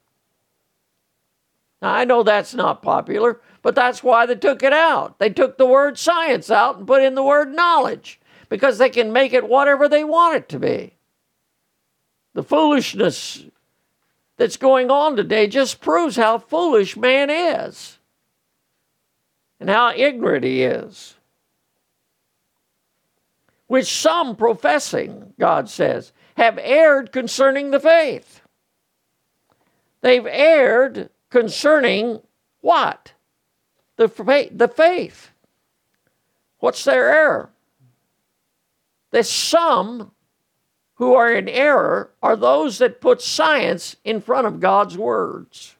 S1: Now I know that's not popular, but that's why they took it out. They took the word science out and put in the word knowledge because they can make it whatever they want it to be. The foolishness that's going on today just proves how foolish man is and how ignorant he is. Which some professing, God says, have erred concerning the faith. They've erred concerning what? The faith. The faith. What's their error? The some who are in error are those that put science in front of God's words.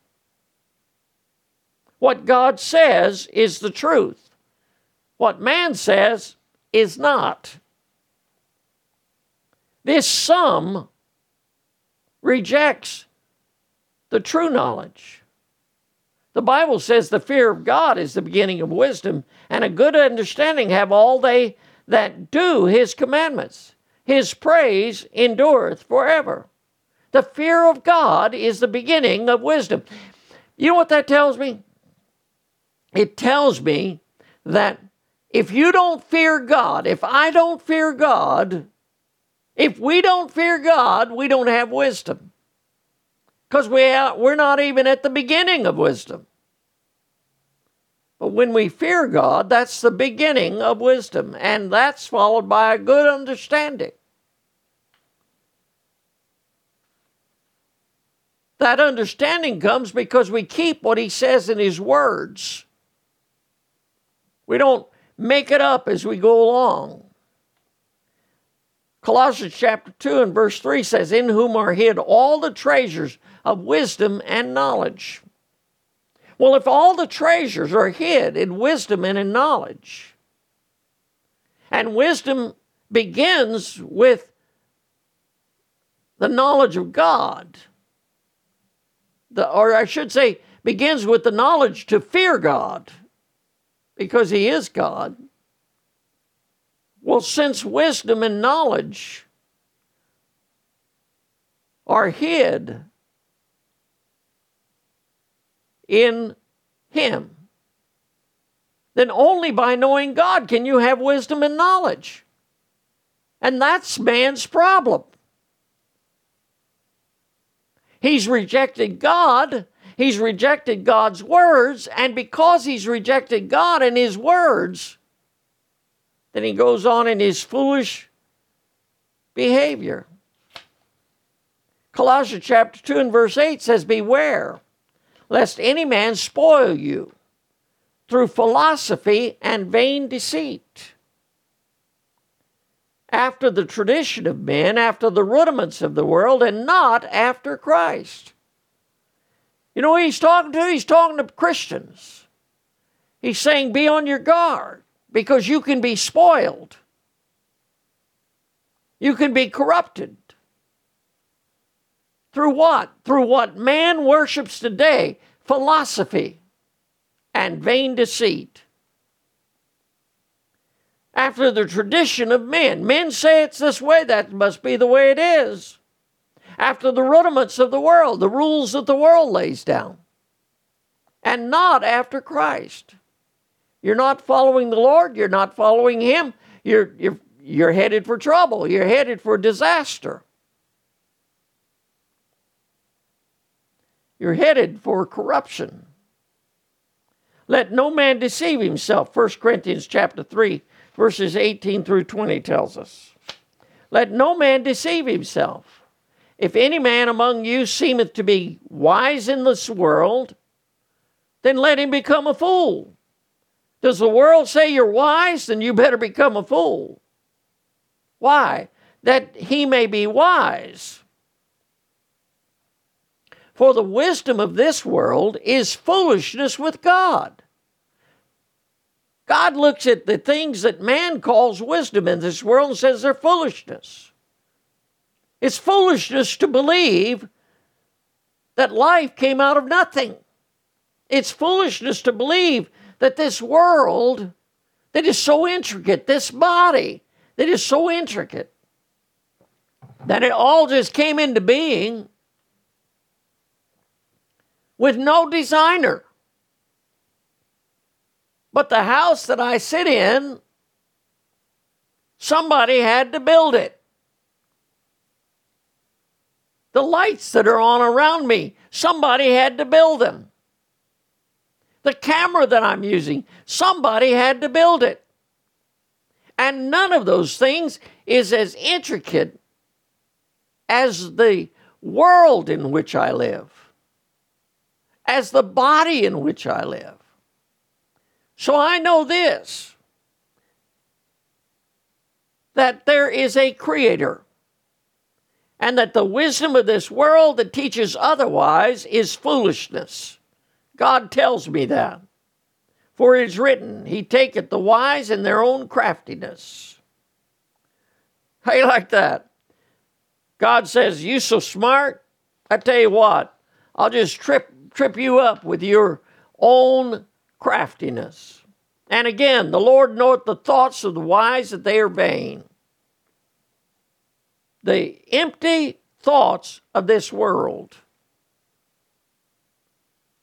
S1: What God says is the truth. What man says is not. This some rejects the true knowledge. The Bible says the fear of God is the beginning of wisdom, and a good understanding have all they that do his commandments. His praise endureth forever. The fear of God is the beginning of wisdom. You know what that tells me? It tells me that if you don't fear God, if I don't fear God, if we don't fear God, we don't have wisdom because we we're not even at the beginning of wisdom. But when we fear God, that's the beginning of wisdom, and that's followed by a good understanding. That understanding comes because we keep what He says in His words. We don't make it up as we go along. Colossians chapter 2 and verse 3 says, In whom are hid all the treasures of wisdom and knowledge. Well, if all the treasures are hid in wisdom and in knowledge, And wisdom begins with the knowledge of God. The, or I should say, begins with the knowledge to fear God because He is God. Well, since wisdom and knowledge are hid in Him, then only by knowing God can you have wisdom and knowledge. And that's man's problem. He's rejected God. He's rejected God's words. And because he's rejected God and his words, then he goes on in his foolish behavior. Colossians chapter 2 and verse 8 says, Beware lest any man spoil you through philosophy and vain deceit. After the tradition of men, after the rudiments of the world, and not after Christ. You know he's talking to? He's talking to Christians. He's saying, Be on your guard because you can be spoiled. You can be corrupted. Through what? Through what man worships today philosophy and vain deceit. After the tradition of men. Men say it's this way, that must be the way it is. After the rudiments of the world, the rules that the world lays down, and not after Christ. You're not following the Lord, you're not following Him, you're, you're, you're headed for trouble, you're headed for disaster. You're headed for corruption. Let no man deceive himself. 1 Corinthians chapter 3, verses 18 through 20 tells us. Let no man deceive himself. If any man among you seemeth to be wise in this world, then let him become a fool. Does the world say you're wise? Then you better become a fool. Why? That he may be wise. For the wisdom of this world is foolishness with God. God looks at the things that man calls wisdom in this world and says they're foolishness. It's foolishness to believe that life came out of nothing. It's foolishness to believe that this world that is so intricate, this body that is so intricate, that it all just came into being with no designer. But the house that I sit in, somebody had to build it. The lights that are on around me, somebody had to build them. The camera that I'm using, somebody had to build it. And none of those things is as intricate as the world in which I live as the body in which I live. So I know this that there is a creator, and that the wisdom of this world that teaches otherwise is foolishness. God tells me that. For it is written, He taketh the wise in their own craftiness. How you like that? God says, You so smart? I tell you what, I'll just trip trip you up with your own craftiness. And again, the Lord knoweth the thoughts of the wise that they are vain. The empty thoughts of this world,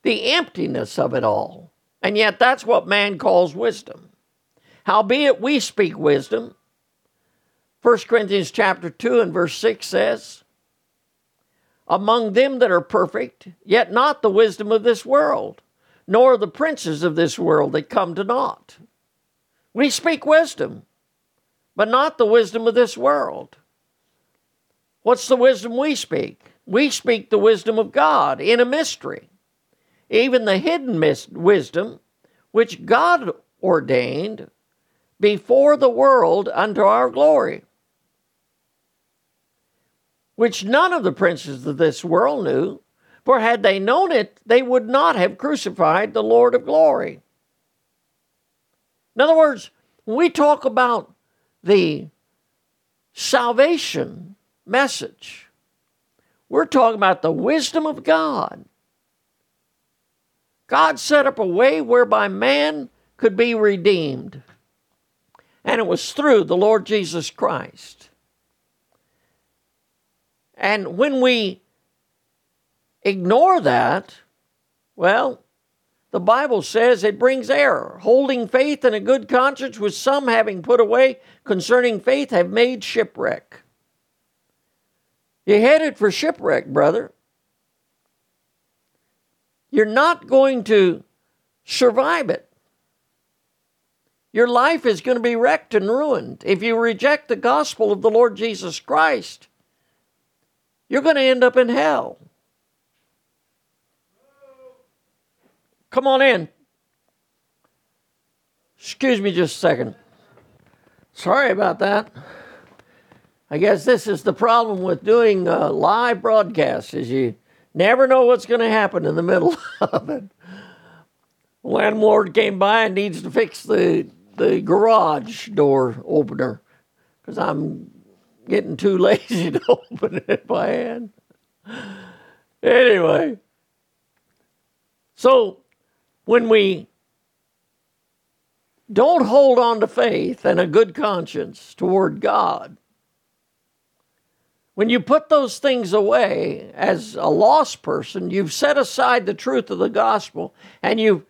S1: the emptiness of it all. And yet, that's what man calls wisdom. Howbeit, we speak wisdom. 1 Corinthians chapter 2 and verse 6 says, among them that are perfect, yet not the wisdom of this world, nor the princes of this world that come to naught. We speak wisdom, but not the wisdom of this world. What's the wisdom we speak? We speak the wisdom of God in a mystery, even the hidden wisdom which God ordained before the world unto our glory which none of the princes of this world knew, for had they known it, they would not have crucified the Lord of glory. In other words, when we talk about the salvation message. We're talking about the wisdom of God. God set up a way whereby man could be redeemed, and it was through the Lord Jesus Christ. And when we ignore that, well, the Bible says it brings error. Holding faith and a good conscience, which some having put away concerning faith have made shipwreck. You're headed for shipwreck, brother. You're not going to survive it. Your life is going to be wrecked and ruined. If you reject the gospel of the Lord Jesus Christ, you're going to end up in hell. Come on in. Excuse me just a second. Sorry about that. I guess this is the problem with doing uh, live broadcasts is you never know what's going to happen in the middle of it. Landlord came by and needs to fix the the garage door opener because I'm getting too lazy to open it by hand. Anyway, so when we don't hold on to faith and a good conscience toward God, when you put those things away as a lost person, you've set aside the truth of the gospel and you've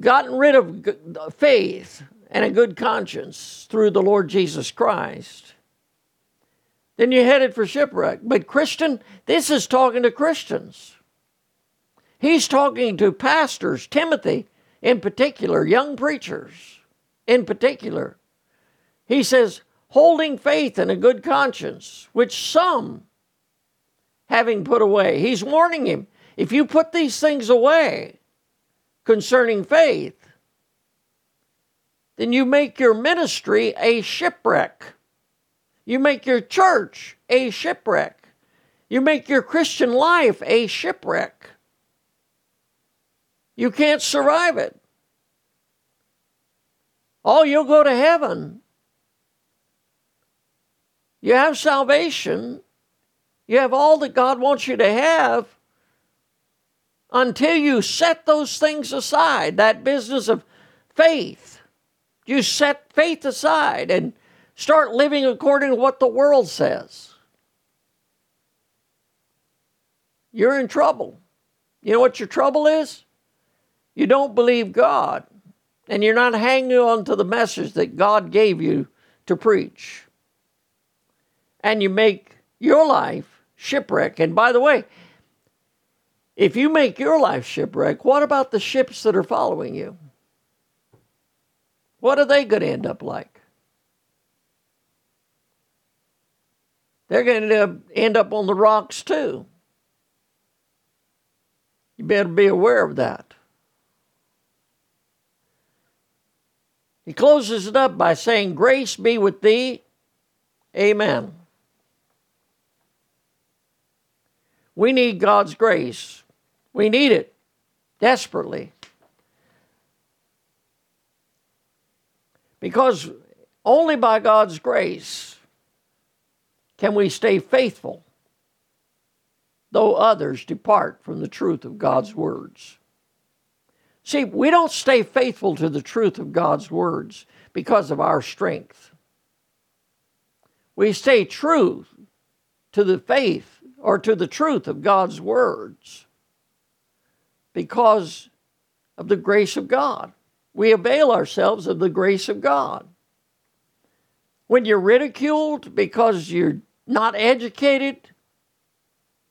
S1: gotten rid of faith and a good conscience through the Lord Jesus Christ. Then you're headed for shipwreck. But, Christian, this is talking to Christians. He's talking to pastors, Timothy in particular, young preachers in particular. He says, holding faith and a good conscience, which some having put away. He's warning him if you put these things away concerning faith, then you make your ministry a shipwreck. You make your church a shipwreck. You make your Christian life a shipwreck. You can't survive it. Oh, you'll go to heaven. You have salvation. You have all that God wants you to have until you set those things aside, that business of faith. You set faith aside and start living according to what the world says. You're in trouble. You know what your trouble is? you don't believe God and you're not hanging on to the message that God gave you to preach. And you make your life shipwreck. And by the way, if you make your life shipwreck, what about the ships that are following you? What are they going to end up like? They're going to end up on the rocks too. You better be aware of that. He closes it up by saying, Grace be with thee. Amen. We need God's grace. We need it desperately. Because only by God's grace can we stay faithful, though others depart from the truth of God's words. See, we don't stay faithful to the truth of God's words because of our strength. We stay true to the faith or to the truth of God's words because of the grace of God. We avail ourselves of the grace of God. When you're ridiculed because you're not educated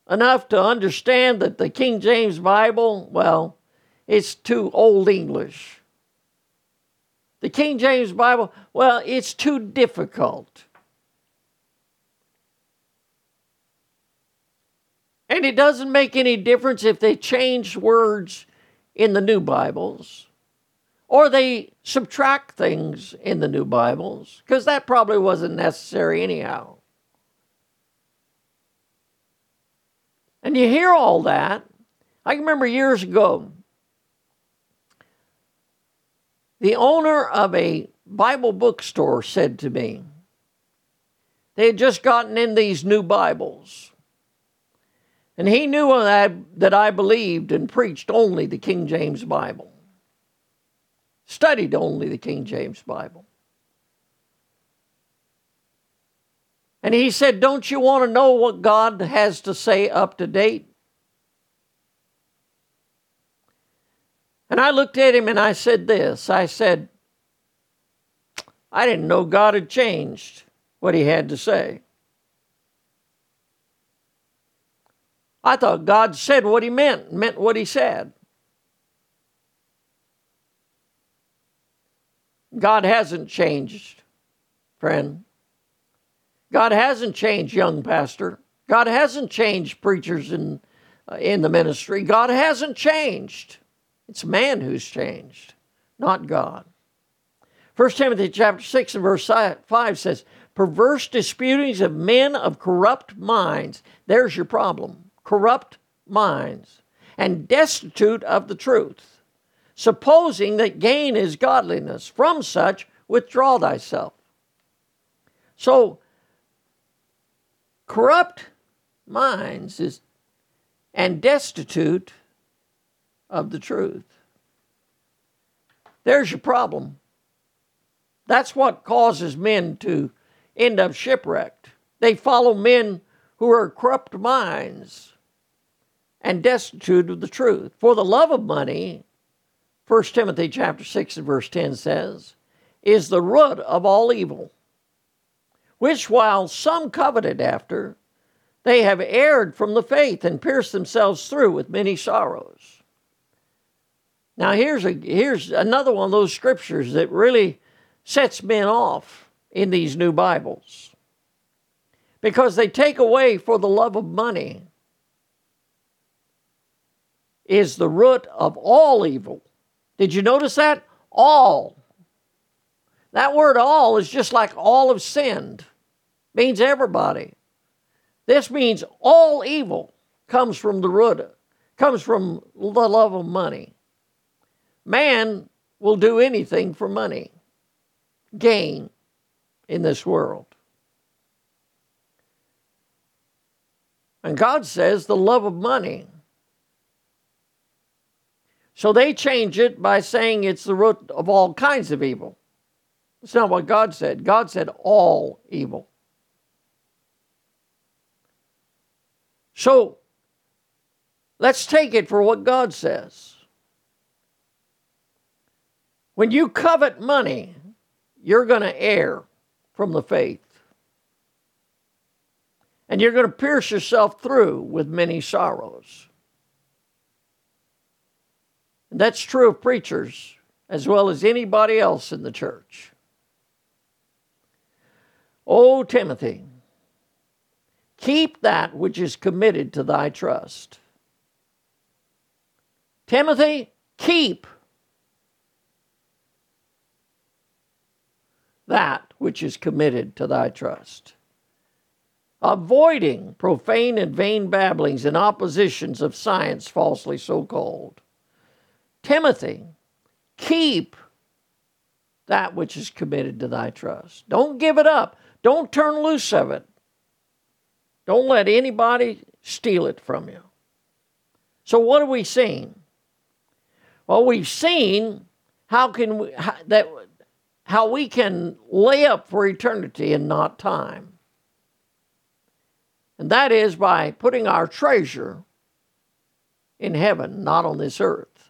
S1: enough to understand that the King James Bible, well, it's too old English. The King James Bible, well, it's too difficult. And it doesn't make any difference if they change words in the new Bibles or they subtract things in the new Bibles, because that probably wasn't necessary anyhow. And you hear all that. I remember years ago, The owner of a Bible bookstore said to me, They had just gotten in these new Bibles. And he knew that I, that I believed and preached only the King James Bible, studied only the King James Bible. And he said, Don't you want to know what God has to say up to date? And I looked at him and I said this I said, I didn't know God had changed what he had to say. I thought God said what he meant, meant what he said. God hasn't changed, friend. God hasn't changed, young pastor. God hasn't changed preachers in, uh, in the ministry. God hasn't changed. It's man who's changed, not God. 1 Timothy chapter 6 and verse 5 says, Perverse disputings of men of corrupt minds. There's your problem corrupt minds, and destitute of the truth, supposing that gain is godliness. From such withdraw thyself. So, corrupt minds is and destitute of the truth. There's your problem. That's what causes men to end up shipwrecked. They follow men who are corrupt minds and destitute of the truth. For the love of money, 1 Timothy chapter 6 and verse 10 says, is the root of all evil, which while some coveted after, they have erred from the faith and pierced themselves through with many sorrows. Now here's a here's another one of those scriptures that really sets men off in these new Bibles. Because they take away for the love of money is the root of all evil. Did you notice that? All. That word all is just like all have sinned, means everybody. This means all evil comes from the root, comes from the love of money. Man will do anything for money, gain in this world. And God says the love of money so they change it by saying it's the root of all kinds of evil. That's not what God said. God said all evil. So let's take it for what God says. When you covet money, you're going to err from the faith. And you're going to pierce yourself through with many sorrows. And that's true of preachers as well as anybody else in the church. O Timothy, keep that which is committed to thy trust. Timothy, keep that which is committed to thy trust. Avoiding profane and vain babblings and oppositions of science falsely so called Timothy, keep that which is committed to thy trust. Don't give it up. Don't turn loose of it. Don't let anybody steal it from you. So what have we seen? Well, we've seen how can we, how, that how we can lay up for eternity and not time. And that is by putting our treasure in heaven, not on this earth.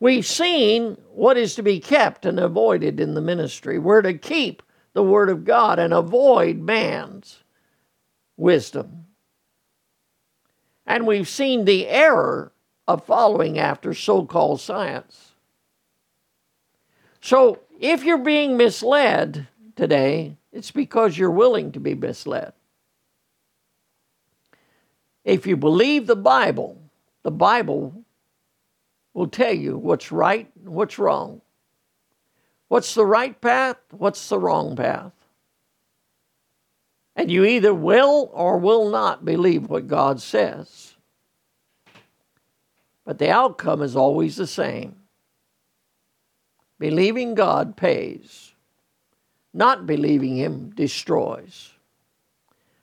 S1: We've seen what is to be kept and avoided in the ministry. We're to keep the Word of God and avoid man's wisdom. And we've seen the error of following after so called science. So if you're being misled today, it's because you're willing to be misled. If you believe the Bible, the Bible will tell you what's right and what's wrong. What's the right path? What's the wrong path? And you either will or will not believe what God says. But the outcome is always the same. Believing God pays. not believing him destroys.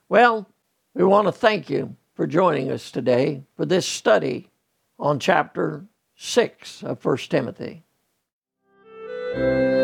S1: Well, we want to thank you for joining us today for this study on chapter 6 of 1 Timothy thank you